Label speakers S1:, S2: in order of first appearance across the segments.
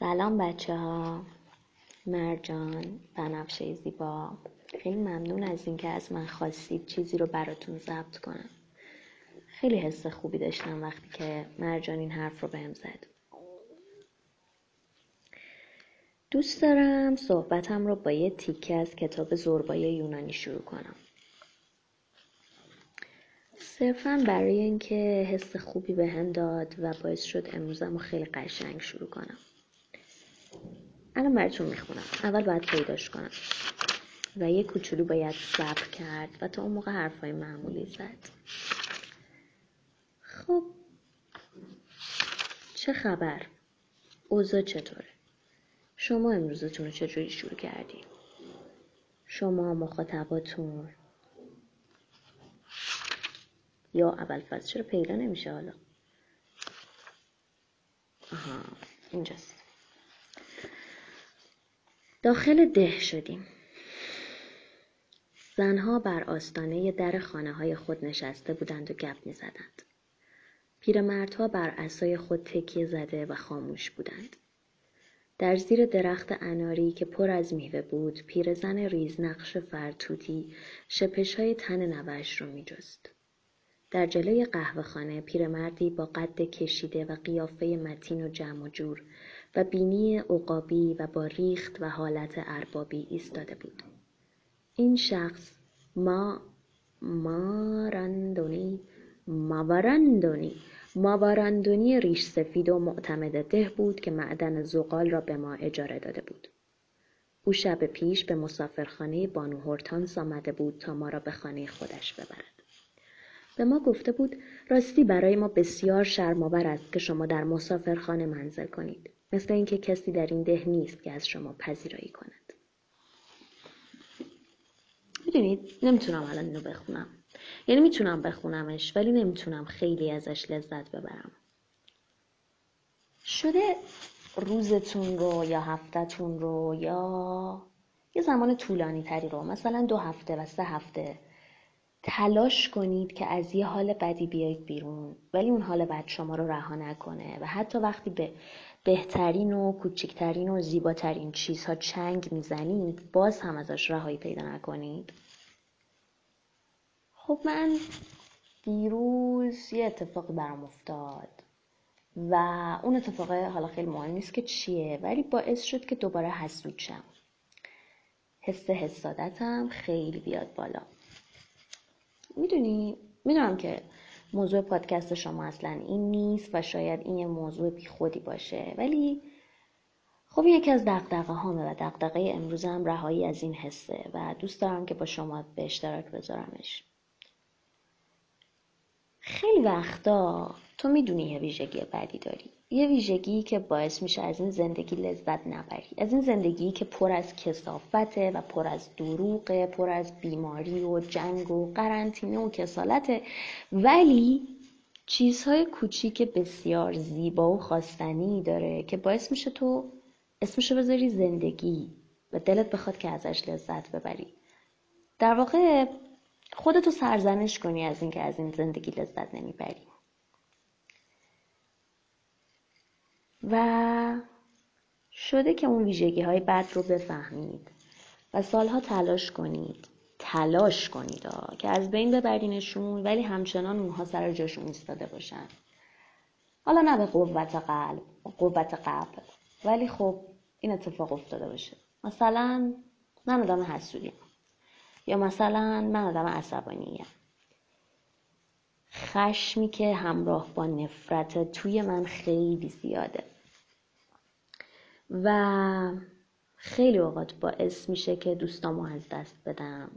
S1: سلام بچه ها مرجان بنفشه زیبا. خیلی ممنون از اینکه از من خواستید چیزی رو براتون ضبط کنم. خیلی حس خوبی داشتم وقتی که مرجان این حرف رو بهم زد. دوست دارم صحبتم رو با یه تیکه از کتاب زربای یونانی شروع کنم. صرفا برای اینکه حس خوبی به هم داد و باعث شد امروزم رو خیلی قشنگ شروع کنم. الان براتون می‌خونم. اول باید پیداش کنم. و یه کوچولو باید صبر کرد و تا اون موقع حرفای معمولی زد. خب چه خبر؟ اوضاع چطوره؟ شما امروزتون رو چجوری شروع کردی؟ شما مخاطباتون؟ یا اول فصل چرا پیدا نمیشه حالا؟ آها اینجاست. داخل ده شدیم زنها بر آستانه در خانه های خود نشسته بودند و گپ می زدند. پیرمردها بر اسای خود تکیه زده و خاموش بودند. در زیر درخت اناری که پر از میوه بود پیرزن ریزنقش فرتوتی شپش های تن نوش رو می جست. در جلوی قهوهخانه پیرمردی با قد کشیده و قیافه متین و جمع و جور و بینی عقابی و با ریخت و حالت اربابی ایستاده بود. این شخص ما ماراندونی ماوراندونی ماوراندونی ریش سفید و معتمد ده بود که معدن زغال را به ما اجاره داده بود. او شب پیش به مسافرخانه بانو هورتانس آمده بود تا ما را به خانه خودش ببرد. به ما گفته بود راستی برای ما بسیار شرمآور است که شما در مسافرخانه منزل کنید. مثل اینکه کسی در این ده نیست که از شما پذیرایی کند. می‌دونید نمی‌تونم الان اینو بخونم. یعنی می‌تونم بخونمش ولی نمی‌تونم خیلی ازش لذت ببرم. شده روزتون رو یا هفتهتون رو یا یه زمان طولانی تری رو مثلا دو هفته و سه هفته تلاش کنید که از یه حال بدی بیایید بیرون ولی اون حال بد شما رو رها نکنه و حتی وقتی به بهترین و کوچکترین و زیباترین چیزها چنگ می‌زنید باز هم ازش رهایی پیدا نکنید. خب من دیروز یه اتفاقی برام افتاد و اون اتفاق حالا خیلی مهم نیست که چیه ولی باعث شد که دوباره حسود شم. حس حسادتم خیلی بیاد بالا. می‌دونی می‌دونم که موضوع پادکست شما اصلا این نیست و شاید این یه موضوع بی خودی باشه ولی خب یکی از دقدقه هامه و دقدقه امروزم رهایی از این حسه و دوست دارم که با شما به اشتراک بذارمش. خیلی وقتا تو می‌دونی یه ویژگی بدی داری. یه ویژگی که باعث میشه از این زندگی لذت نبری. از این زندگی که پر از کسافته و پر از دروغه پر از بیماری و جنگ و قرنطینه و کسالته. ولی چیزهای کوچیک بسیار زیبا و خواستنی داره که باعث میشه تو اسمشو بذاری زندگی و دلت بخواد که ازش لذت ببری. در واقع خودتو سرزنش کنی از اینکه از این زندگی لذت نمی‌بری. و شده که اون ویژگی های بد رو بفهمید و سالها تلاش کنید. تلاش کنید که از بین ببرینشون ولی همچنان اونها سر جاشون ایستاده باشن. حالا نه به قوت قلب قوت قبل ولی خب این اتفاق افتاده باشه. مثلا من آدم حسودیم. یا مثلا من آدم عصبانیم. خشمی که همراه با نفرت توی من خیلی زیاده. و خیلی اوقات باعث میشه که دوستامو از دست بدم.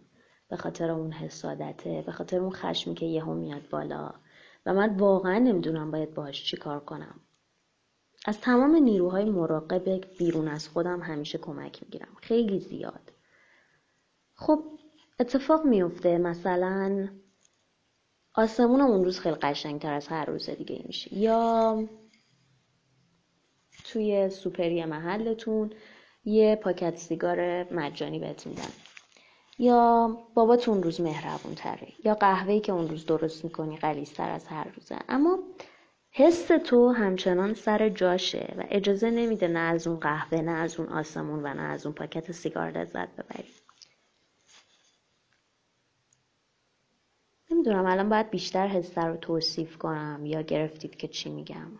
S1: به خاطر اون حسادته به خاطر اون خشمی که یهو میاد بالا. و من واقعا نمی‌دونم باید باهاش چی کار کنم. از تمام نیروهای مراقب بیرون از خودم همیشه کمک می‌گیرم. خیلی زیاد. خب اتفاق میفته مثلا آسمون اون روز خیلی قشنگتر از هر روز دیگه میشه. یا توی سوپری محلتون یه پاکت سیگار مجانی بهت میدن. یا باباتون روز مهربون تره یا قهوه‌ای که اون روز درست می‌کنی غلیظتر از هر روزه. اما حس تو همچنان سر جاشه و اجازه نمیده نه از اون قهوه نه از اون آسمون و نه از اون پاکت سیگار لذت ببری. نمی‌دونم الان باید بیشتر حس رو توصیف کنم یا گرفتید که چی میگم.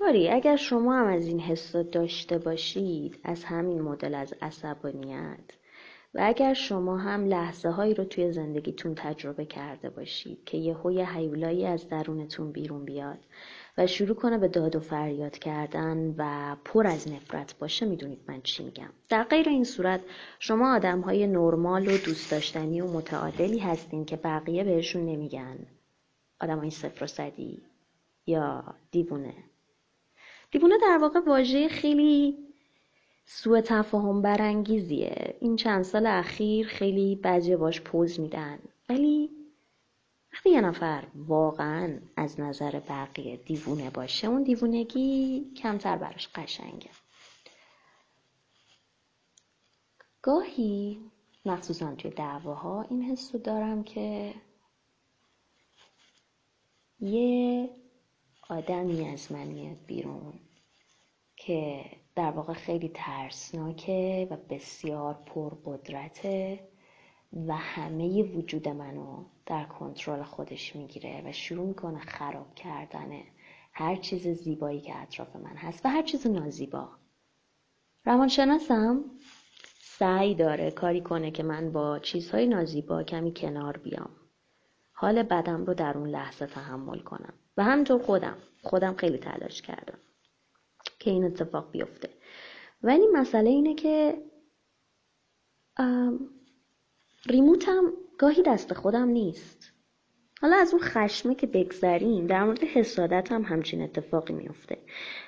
S1: باری اگر شما هم از این حس داشته باشید از همین مدل از عصبانیت و اگر شما هم لحظه هایی رو توی زندگیتون تجربه کرده باشید که یه هوی حیولایی از درونتون بیرون بیاد و شروع کنه به داد و فریاد کردن و پر از نفرت باشه می‌دونید من چی میگم. در غیر این صورت شما آدم های نرمال و دوست داشتنی و متعادلی هستین که بقیه بهشون نمیگن. آدم های صفر و صدی یا دیوونه. دیوونه در واقع واژه خیلی سوء تفاهم برانگیزیه. این چند سال اخیر خیلی بعضی باش پوز میدن. ولی وقتی یه نفر واقعا از نظر بقیه دیوونه باشه اون دیوونگی کمتر براش قشنگه. گاهی مخصوصا توی دعواها این حس رو دارم که یه آدمی از من میاد بیرون که در واقع خیلی ترسناکه و بسیار پرقدرته. و همه وجود منو در کنترل خودش می‌گیره و شروع می‌کنه خراب کردن هر چیز زیبایی که اطراف من هست و هر چیز نازیبا. روانشناسم سعی داره کاری کنه که من با چیزهای نازیبا کمی کنار بیام. حال بدم رو در اون لحظه تحمل کنم. و همینطور خودم. خودم خیلی تلاش کردم که این اتفاق بیفته. ولی مسئله اینه که ریموتم گاهی دست خودم نیست. حالا از اون خشمه که بگذریم در مورد حسادت هم همچین اتفاقی میفته.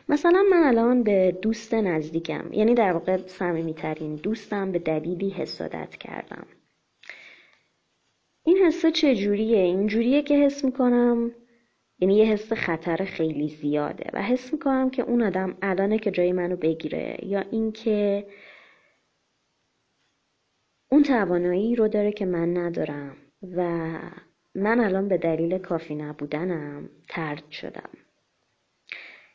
S1: مثلا من الان به دوست نزدیکم یعنی در واقع صمیمیترین دوستم به دلیلی حسادت کردم. این حسه چجوریه؟ اینجوریه که حس می‌کنم؟ یعنی یه حس خطر خیلی زیاده و حس می‌کنم که اون آدم الانه که جای منو بگیره یا اینکه اون توانایی رو داره که من ندارم و من الان به دلیل کافی نبودنم ترد شدم.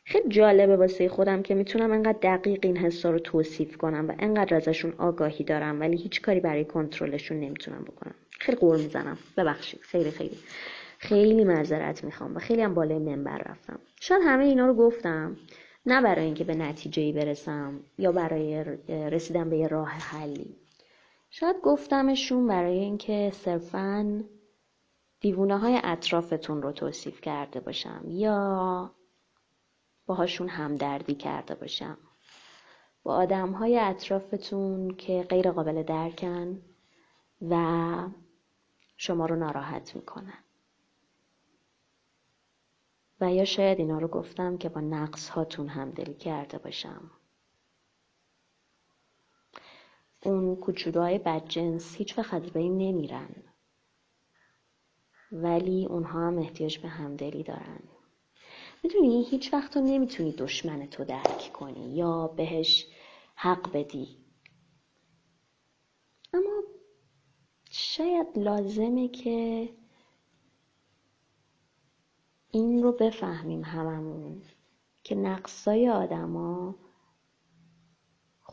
S1: خیلی جالبه واسه خودم که می‌تونم انقدر دقیق این حسا رو توصیف کنم و انقدر ازشون آگاهی دارم ولی هیچ کاری برای کنترلشون نمی‌تونم بکنم. خیلی قور می‌زنم. ببخشید. خیلی خیلی. خیلی معذرت می‌خوام و خیلی هم بالای منبر رفتم. شاید همه اینا رو گفتم. نه برای اینکه به نتیجه برسم یا برای رسیدن به یه راه حلی. شاید گفتمشون برای اینکه صرفا دیوونه های اطرافتون رو توصیف کرده باشم یا باهاشون همدردی کرده باشم. با آدم های اطرافتون که غیر قابل درکن و شما رو ناراحت می‌کنن. و یا شاید اینا رو گفتم که با نقص هاتون همدلی کرده باشم. اون کوچولوهای بدجنس هیچ وقت از بین نمیرن. ولی اونها هم احتیاج به همدلی دارن. می‌دونی هیچ وقت تو نمی‌تونی دشمن تو درک کنی یا بهش حق بدی. اما شاید لازمه که این رو بفهمیم هممون که نقصای آدما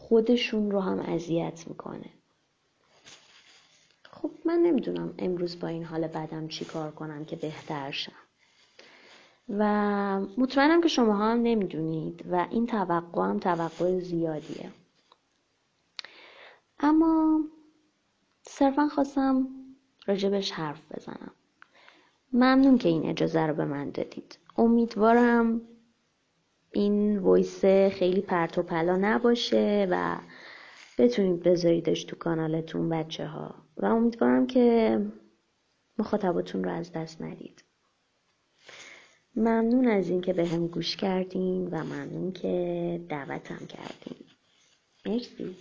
S1: خودشون رو هم اذیت می‌کنه. خب من نمی‌دونم امروز با این حال بدم چی کار کنم که بهتر شم. و مطمئنم که شما هم نمی‌دونید و این توقع هم توقع زیادیه. اما صرفا خواستم راجبش حرف بزنم. ممنون که این اجازه رو به من دادید. امیدوارم این وایس خیلی پرت و پلا نباشه و بتونید بذاریدش تو کانالتون بچه ها و امیدوارم که مخاطباتون رو از دست ندید. ممنون از اینکه به هم گوش کردین و ممنون که دعوتم کردین. مرسی.